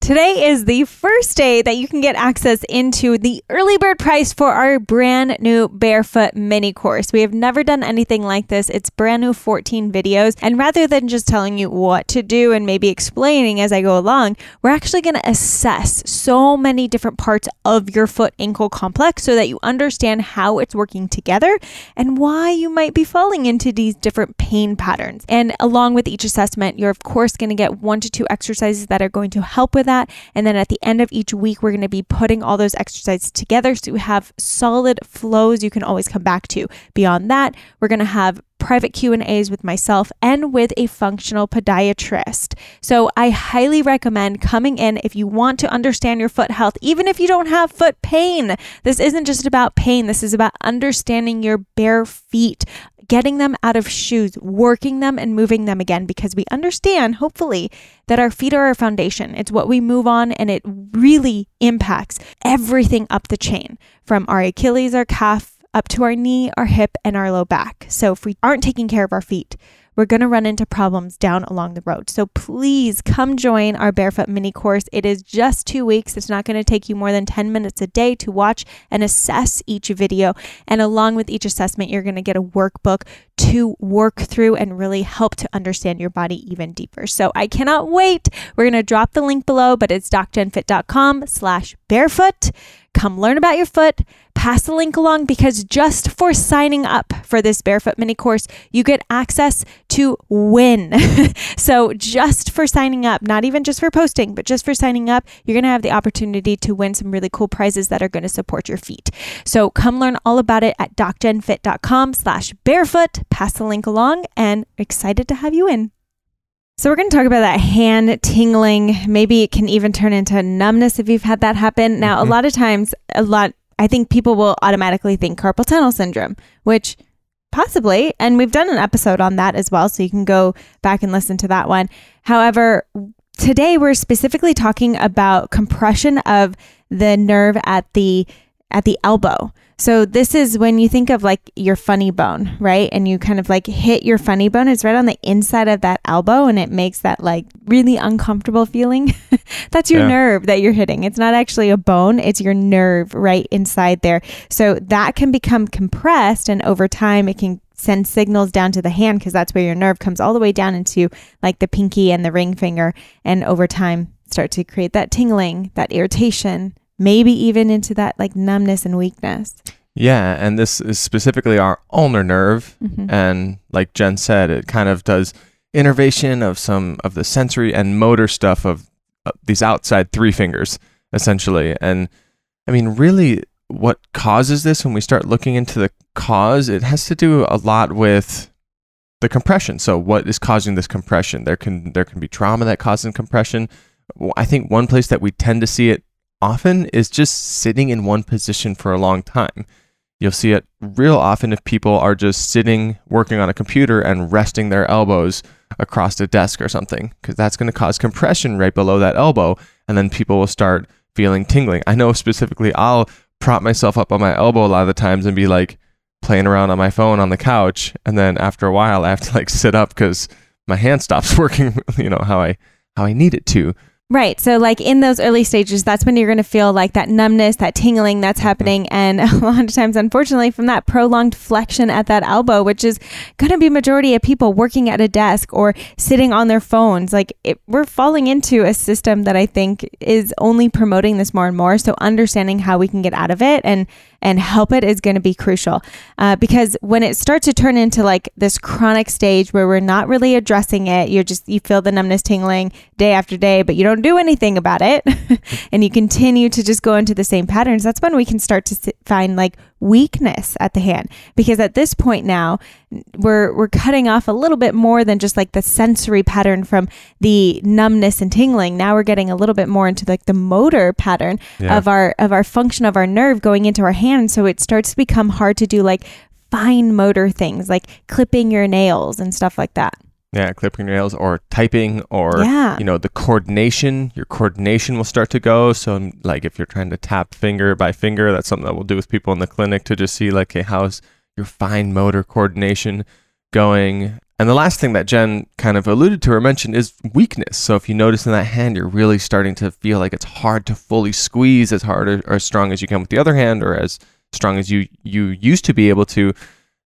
Today is the first day that you can get access into the early bird price for our brand new barefoot mini course. We have never done anything like this. It's brand new 14 videos. And rather than just telling you what to do and maybe explaining as I go along, we're actually going to assess so many different parts of your foot ankle complex so that you understand how it's working together and why you might be falling into these different pain patterns. And along with each assessment, you're of course going to get one to two exercises that are going to help with that. And then at the end of each week, we're going to be putting all those exercises together so you have solid flows you can always come back to. Beyond that, we're going to have private Q&As with myself and with a functional podiatrist. So I highly recommend coming in if you want to understand your foot health even if you don't have foot pain. This isn't just about pain, this is about understanding your bare feet, getting them out of shoes, working them and moving them again because we understand, hopefully, that our feet are our foundation. It's what we move on and it really impacts everything up the chain from our Achilles, our calf, up to our knee, our hip, and our low back. So if we aren't taking care of our feet, we're going to run into problems down along the road. So please come join our barefoot mini course. It is just two weeks. It's not going to take you more than 10 minutes a day to watch and assess each video. And along with each assessment, you're going to get a workbook to work through and really help to understand your body even deeper. So I cannot wait. We're going to drop the link below, but it's docjenfit.com slash barefoot. Come learn about your foot, pass the link along because just for signing up for this barefoot mini course, you get access to win. so, just for signing up, not even just for posting, but just for signing up, you're going to have the opportunity to win some really cool prizes that are going to support your feet. So, come learn all about it at docjenfit.com slash barefoot. Pass the link along and excited to have you in. So, we're going to talk about that hand tingling. Maybe it can even turn into numbness if you've had that happen. Now, Mhm. a lot of times, a lot, I think people will automatically think carpal tunnel syndrome, which possibly, and we've done an episode on that as well. So, you can go back and listen to that one. However, today we're specifically talking about compression of the nerve at the at the elbow. So this is when you think of like your funny bone, right? And you kind of like hit your funny bone. It's right on the inside of that elbow and it makes that like really uncomfortable feeling. That's your Yeah. nerve that you're hitting. It's not actually a bone, it's your nerve right inside there. So that can become compressed and over time it can send signals down to the hand because that's where your nerve comes all the way down into like the pinky and the ring finger and over time start to create that tingling, that irritation, maybe even into that like numbness and weakness. Yeah, and this is specifically our ulnar nerve. Mhm. And like Jen said, it kind of does innervation of some of the sensory and motor stuff of uh, these outside three fingers, essentially. And I mean, really, what causes this when we start looking into the cause, it has to do a lot with the compression. So, what is causing this compression? There can there can be trauma that causes compression. I think one place that we tend to see it often is just sitting in one position for a long time. You'll see it real often if people are just sitting working on a computer and resting their elbows across a desk or something, because that's going to cause compression right below that elbow. And then people will start feeling tingling. I know specifically, I'll prop myself up on my elbow a lot of the times and be like playing around on my phone on the couch. And then after a while, I have to like sit up because my hand stops working, you know, how I, how I need it to. Right. So, like in those early stages, that's when you're going to feel like that numbness, that tingling that's mm-hmm. happening. And a lot of times, unfortunately, from that prolonged flexion at that elbow, which is going to be majority of people working at a desk or sitting on their phones, like it, we're falling into a system that I think is only promoting this more and more. So, understanding how we can get out of it and and help it is going to be crucial uh, because when it starts to turn into like this chronic stage where we're not really addressing it you're just you feel the numbness tingling day after day but you don't do anything about it and you continue to just go into the same patterns that's when we can start to find like weakness at the hand. Because at this point now we're we're cutting off a little bit more than just like the sensory pattern from the numbness and tingling now we're getting a little bit more into like the motor pattern Yeah. of our of our function of our nerve going into our hand so it starts to become hard to do like fine motor things like clipping your nails and stuff like that. Yeah, clipping your nails or typing or Yeah. you know the coordination. Your coordination will start to go. So like if you're trying to tap finger by finger, that's something that we'll do with people in the clinic to just see like, hey, how's your fine motor coordination going? And the last thing that Jen kind of alluded to or mentioned is weakness. So if you notice in that hand, you're really starting to feel like it's hard to fully squeeze as hard or, or as strong as you can with the other hand, or as strong as you you used to be able to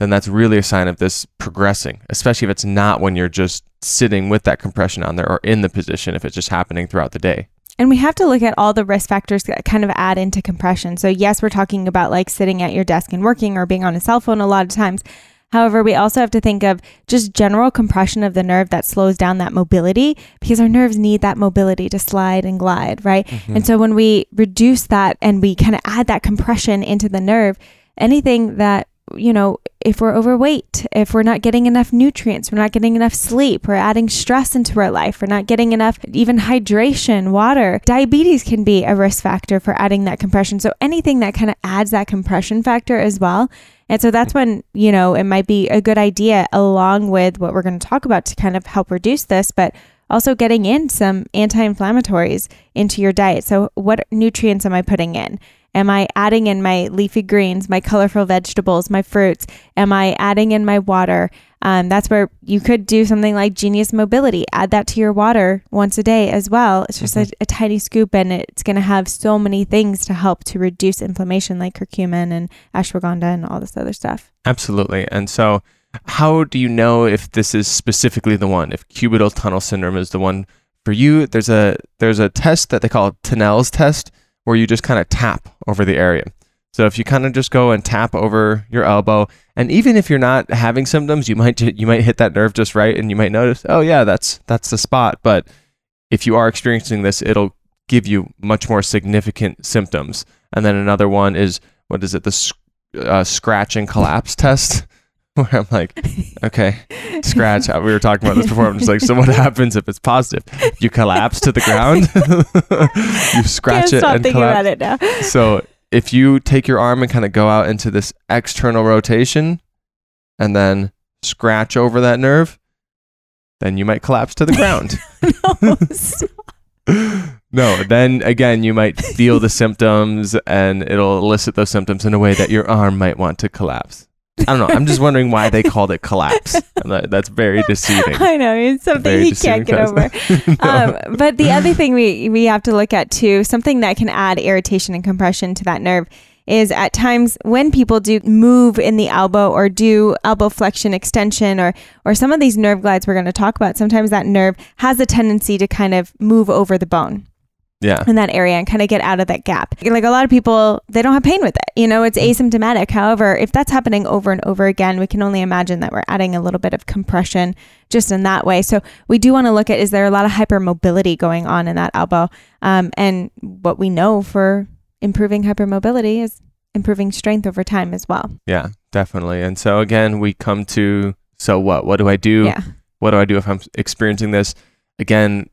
then that's really a sign of this progressing, especially if it's not when you're just sitting with that compression on there or in the position, if it's just happening throughout the day. And we have to look at all the risk factors that kind of add into compression. So, yes, we're talking about like sitting at your desk and working or being on a cell phone a lot of times. However, we also have to think of just general compression of the nerve that slows down that mobility because our nerves need that mobility to slide and glide, right? Mm-hmm. And so, when we reduce that and we kind of add that compression into the nerve, anything that you know, if we're overweight, if we're not getting enough nutrients, we're not getting enough sleep, we're adding stress into our life, we're not getting enough even hydration, water. Diabetes can be a risk factor for adding that compression. So anything that kind of adds that compression factor as well. And so that's when, you know, it might be a good idea along with what we're going to talk about to kind of help reduce this, but also getting in some anti-inflammatories into your diet. So what nutrients am I putting in? Am I adding in my leafy greens, my colorful vegetables, my fruits? Am I adding in my water? Um, that's where you could do something like Genius Mobility. Add that to your water once a day as well. It's just a, a tiny scoop, and it's going to have so many things to help to reduce inflammation, like curcumin and ashwagandha and all this other stuff. Absolutely. And so, how do you know if this is specifically the one? If cubital tunnel syndrome is the one for you? There's a there's a test that they call Tinel's test, where you just kind of tap over the area. So if you kind of just go and tap over your elbow, and even if you're not having symptoms, you might you might hit that nerve just right, and you might notice, oh yeah, that's that's the spot. But if you are experiencing this, it'll give you much more significant symptoms. And then another one is what is it? The uh, scratch and collapse test, where I'm like, okay, scratch. uh, We were talking about this before. I'm just like, so what happens if it's positive? You collapse to the ground. you scratch Can't it stop and thinking collapse. about it now. So if you take your arm and kind of go out into this external rotation and then scratch over that nerve, then you might collapse to the ground. no, stop. no, then again, you might feel the symptoms and it'll elicit those symptoms in a way that your arm might want to collapse. I don't know. I'm just wondering why they called it collapse. That- That's very deceiving. I know it's something Very he can't get over. No. um, but the other thing we we have to look at too, something that can add irritation and compression to that nerve, is at times when people do move in the elbow or do elbow flexion extension or or some of these nerve glides we're going to talk about. Sometimes that nerve has a tendency to kind of move over the bone yeah. in that area and kind of get out of that gap. Like a lot of people, they don't have pain with it. You know, it's asymptomatic. However, if that's happening over and over again, we can only imagine that we're adding a little bit of compression just in that way. So we do want to look at is there a lot of hypermobility going on in that elbow? Um, and what we know for improving hypermobility is improving strength over time as well. Yeah, definitely. And so again, we come to so what? What do I do? Yeah. What do I do if I'm experiencing this? Again,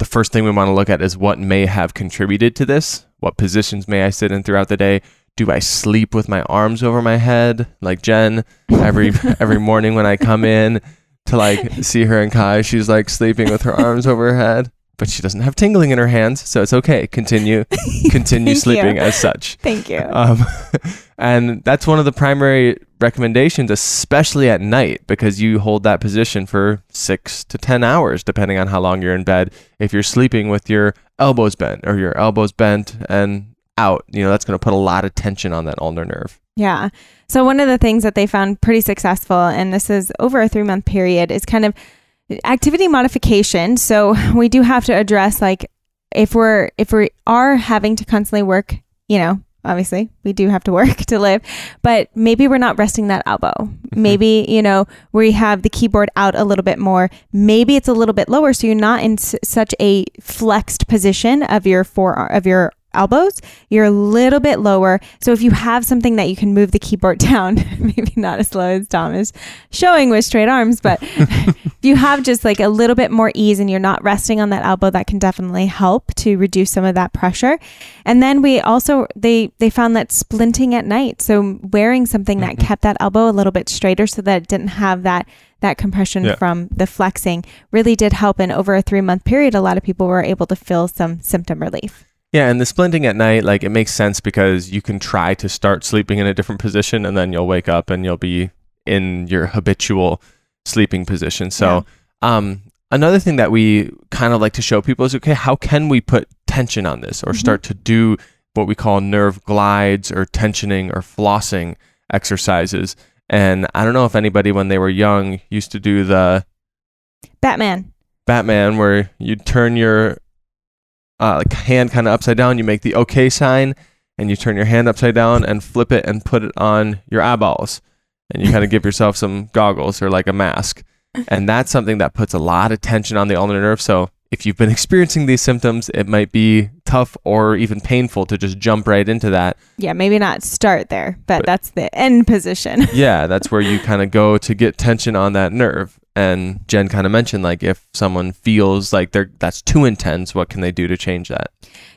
the first thing we want to look at is what may have contributed to this. What positions may I sit in throughout the day? Do I sleep with my arms over my head like Jen every every morning when I come in to like see her and Kai? She's like sleeping with her arms over her head, but she doesn't have tingling in her hands, so it's okay. Continue continue sleeping you. as such. Thank you. Um, and that's one of the primary recommendations, especially at night, because you hold that position for six to 10 hours, depending on how long you're in bed. If you're sleeping with your elbows bent or your elbows bent and out, you know, that's going to put a lot of tension on that ulnar nerve. Yeah. So one of the things that they found pretty successful, and this is over a three month period, is kind of activity modification. So we do have to address like if we're if we are having to constantly work, you know, obviously we do have to work to live, but maybe we're not resting that elbow. Mm-hmm. Maybe you know we have the keyboard out a little bit more. Maybe it's a little bit lower, so you're not in s- such a flexed position of your fore of your elbows, you're a little bit lower. So if you have something that you can move the keyboard down, maybe not as slow as Dom is showing with straight arms, but if you have just like a little bit more ease and you're not resting on that elbow, that can definitely help to reduce some of that pressure. And then we also they they found that splinting at night, so wearing something that Mhm. kept that elbow a little bit straighter so that it didn't have that that compression Yeah. from the flexing really did help and over a 3 month period a lot of people were able to feel some symptom relief. Yeah, and the splinting at night, like it makes sense because you can try to start sleeping in a different position and then you'll wake up and you'll be in your habitual sleeping position. So, um, another thing that we kind of like to show people is okay, how can we put tension on this or Mhm. start to do what we call nerve glides or tensioning or flossing exercises? And I don't know if anybody when they were young used to do the Batman. Batman where you turn your uh, like hand kind of upside down, you make the OK sign, and you turn your hand upside down and flip it and put it on your eyeballs, and you kind of give yourself some goggles or like a mask, and that's something that puts a lot of tension on the ulnar nerve. So if you've been experiencing these symptoms, it might be tough or even painful to just jump right into that. Yeah, maybe not start there, but, But- that's the end position. Yeah, that's where you kind of go to get tension on that nerve. And Jen kind of mentioned like if someone feels like they're that's too intense, what can they do to change that?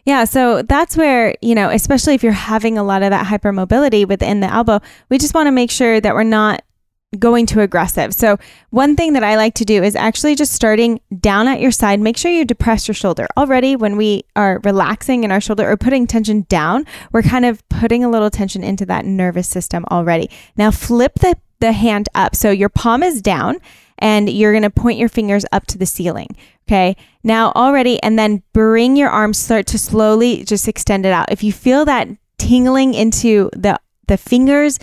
Yeah, so that's where, you know, especially if you're having a lot of that hypermobility within the elbow, we just want to make sure that we're not going too aggressive. So, one thing that I like to do is actually just starting down at your side, make sure you depress your shoulder. Already, when we are relaxing in our shoulder or putting tension down, we're kind of putting a little tension into that nervous system already. Now, flip the, the hand up. So, your palm is down and you're going to point your fingers up to the ceiling. Okay. Now, already, and then bring your arms start to slowly just extend it out. If you feel that tingling into the the fingers,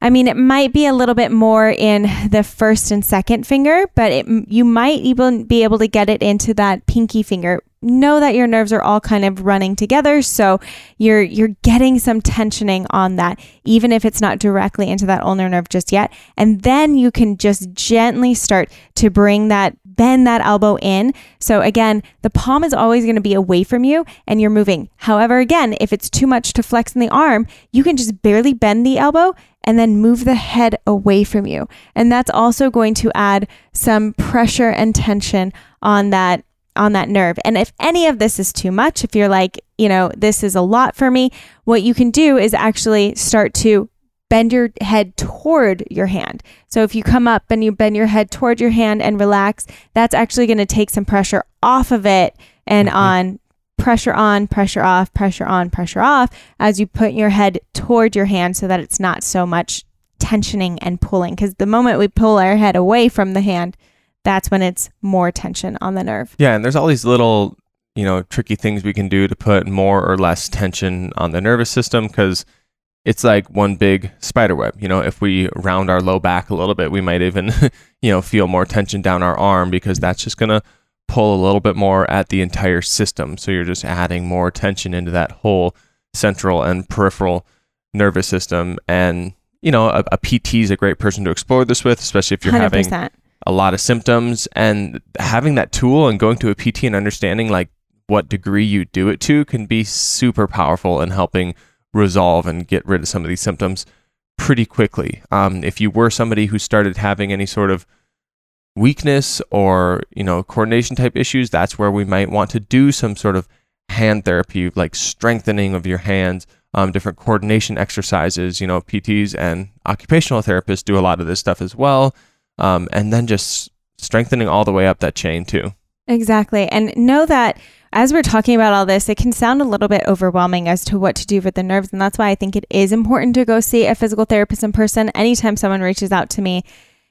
I mean, it might be a little bit more in the first and second finger, but it, you might even be able to get it into that pinky finger. Know that your nerves are all kind of running together, so you're you're getting some tensioning on that, even if it's not directly into that ulnar nerve just yet. And then you can just gently start to bring that bend that elbow in. So again, the palm is always going to be away from you and you're moving. However, again, if it's too much to flex in the arm, you can just barely bend the elbow and then move the head away from you. And that's also going to add some pressure and tension on that on that nerve. And if any of this is too much, if you're like, you know, this is a lot for me, what you can do is actually start to bend your head toward your hand. So if you come up and you bend your head toward your hand and relax, that's actually going to take some pressure off of it and Mhm. on pressure on, pressure off, pressure on, pressure off as you put your head toward your hand so that it's not so much tensioning and pulling because the moment we pull our head away from the hand, that's when it's more tension on the nerve. Yeah, and there's all these little, you know, tricky things we can do to put more or less tension on the nervous system because it's like one big spider web. You know, if we round our low back a little bit, we might even, you know, feel more tension down our arm because that's just going to pull a little bit more at the entire system. So you're just adding more tension into that whole central and peripheral nervous system. And, you know, a, a PT is a great person to explore this with, especially if you're 100%. having a lot of symptoms and having that tool and going to a PT and understanding like what degree you do it to can be super powerful in helping resolve and get rid of some of these symptoms pretty quickly. Um, if you were somebody who started having any sort of weakness or you know coordination type issues, that's where we might want to do some sort of hand therapy, like strengthening of your hands, um, different coordination exercises. You know, PTs and occupational therapists do a lot of this stuff as well um, and then just strengthening all the way up that chain too. Exactly. And know that as we're talking about all this, it can sound a little bit overwhelming as to what to do with the nerves. And that's why I think it is important to go see a physical therapist in person. Anytime someone reaches out to me,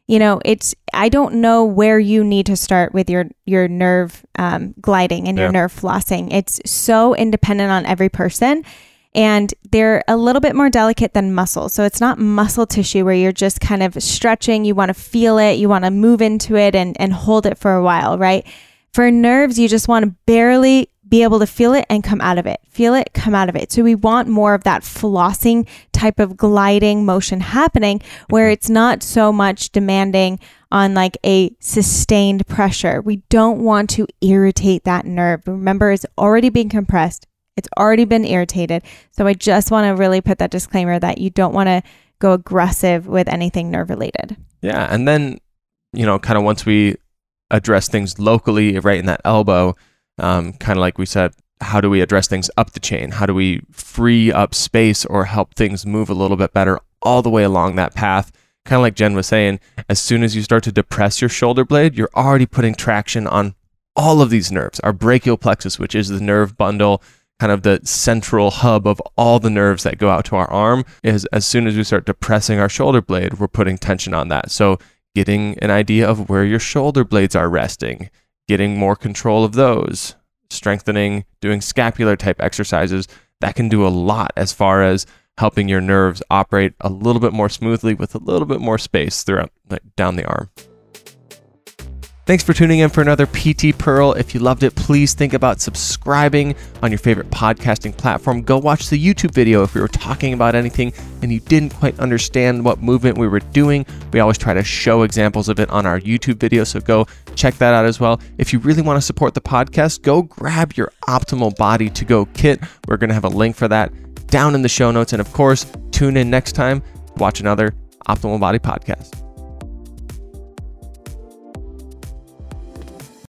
you know, it's, I don't know where you need to start with your, your nerve um, gliding and your nerve flossing. It's so independent on every person. And they're a little bit more delicate than muscle. So it's not muscle tissue where you're just kind of stretching, you want to feel it, you want to move into it and, and hold it for a while, right? For nerves, you just want to barely be able to feel it and come out of it. Feel it, come out of it. So we want more of that flossing type of gliding motion happening where it's not so much demanding on like a sustained pressure. We don't want to irritate that nerve. Remember, it's already being compressed It's already been irritated. So I just want to really put that disclaimer that you don't want to go aggressive with anything nerve related. Yeah. And then, you know, kind of once we address things locally, right in that elbow, um, kind of like we said, how do we address things up the chain? How do we free up space or help things move a little bit better all the way along that path? Kind of like Jen was saying, as soon as you start to depress your shoulder blade, you're already putting traction on all of these nerves. Our brachial plexus, which is the nerve bundle, kind of the central hub of all the nerves that go out to our arm, is as soon as we start depressing our shoulder blade, we're putting tension on that. So, getting an idea of where your shoulder blades are resting, getting more control of those, strengthening, doing scapular type exercises, that can do a lot as far as helping your nerves operate a little bit more smoothly with a little bit more space throughout like, down the arm. Thanks for tuning in for another PT Pearl. If you loved it, please think about subscribing on your favorite podcasting platform. Go watch the YouTube video if we were talking about anything and you didn't quite understand what movement we were doing. We always try to show examples of it on our YouTube video, so go check that out as well. If you really want to support the podcast, go grab your Optimal Body to Go kit. We're going to have a link for that down in the show notes. And of course, tune in next time, to watch another Optimal Body podcast.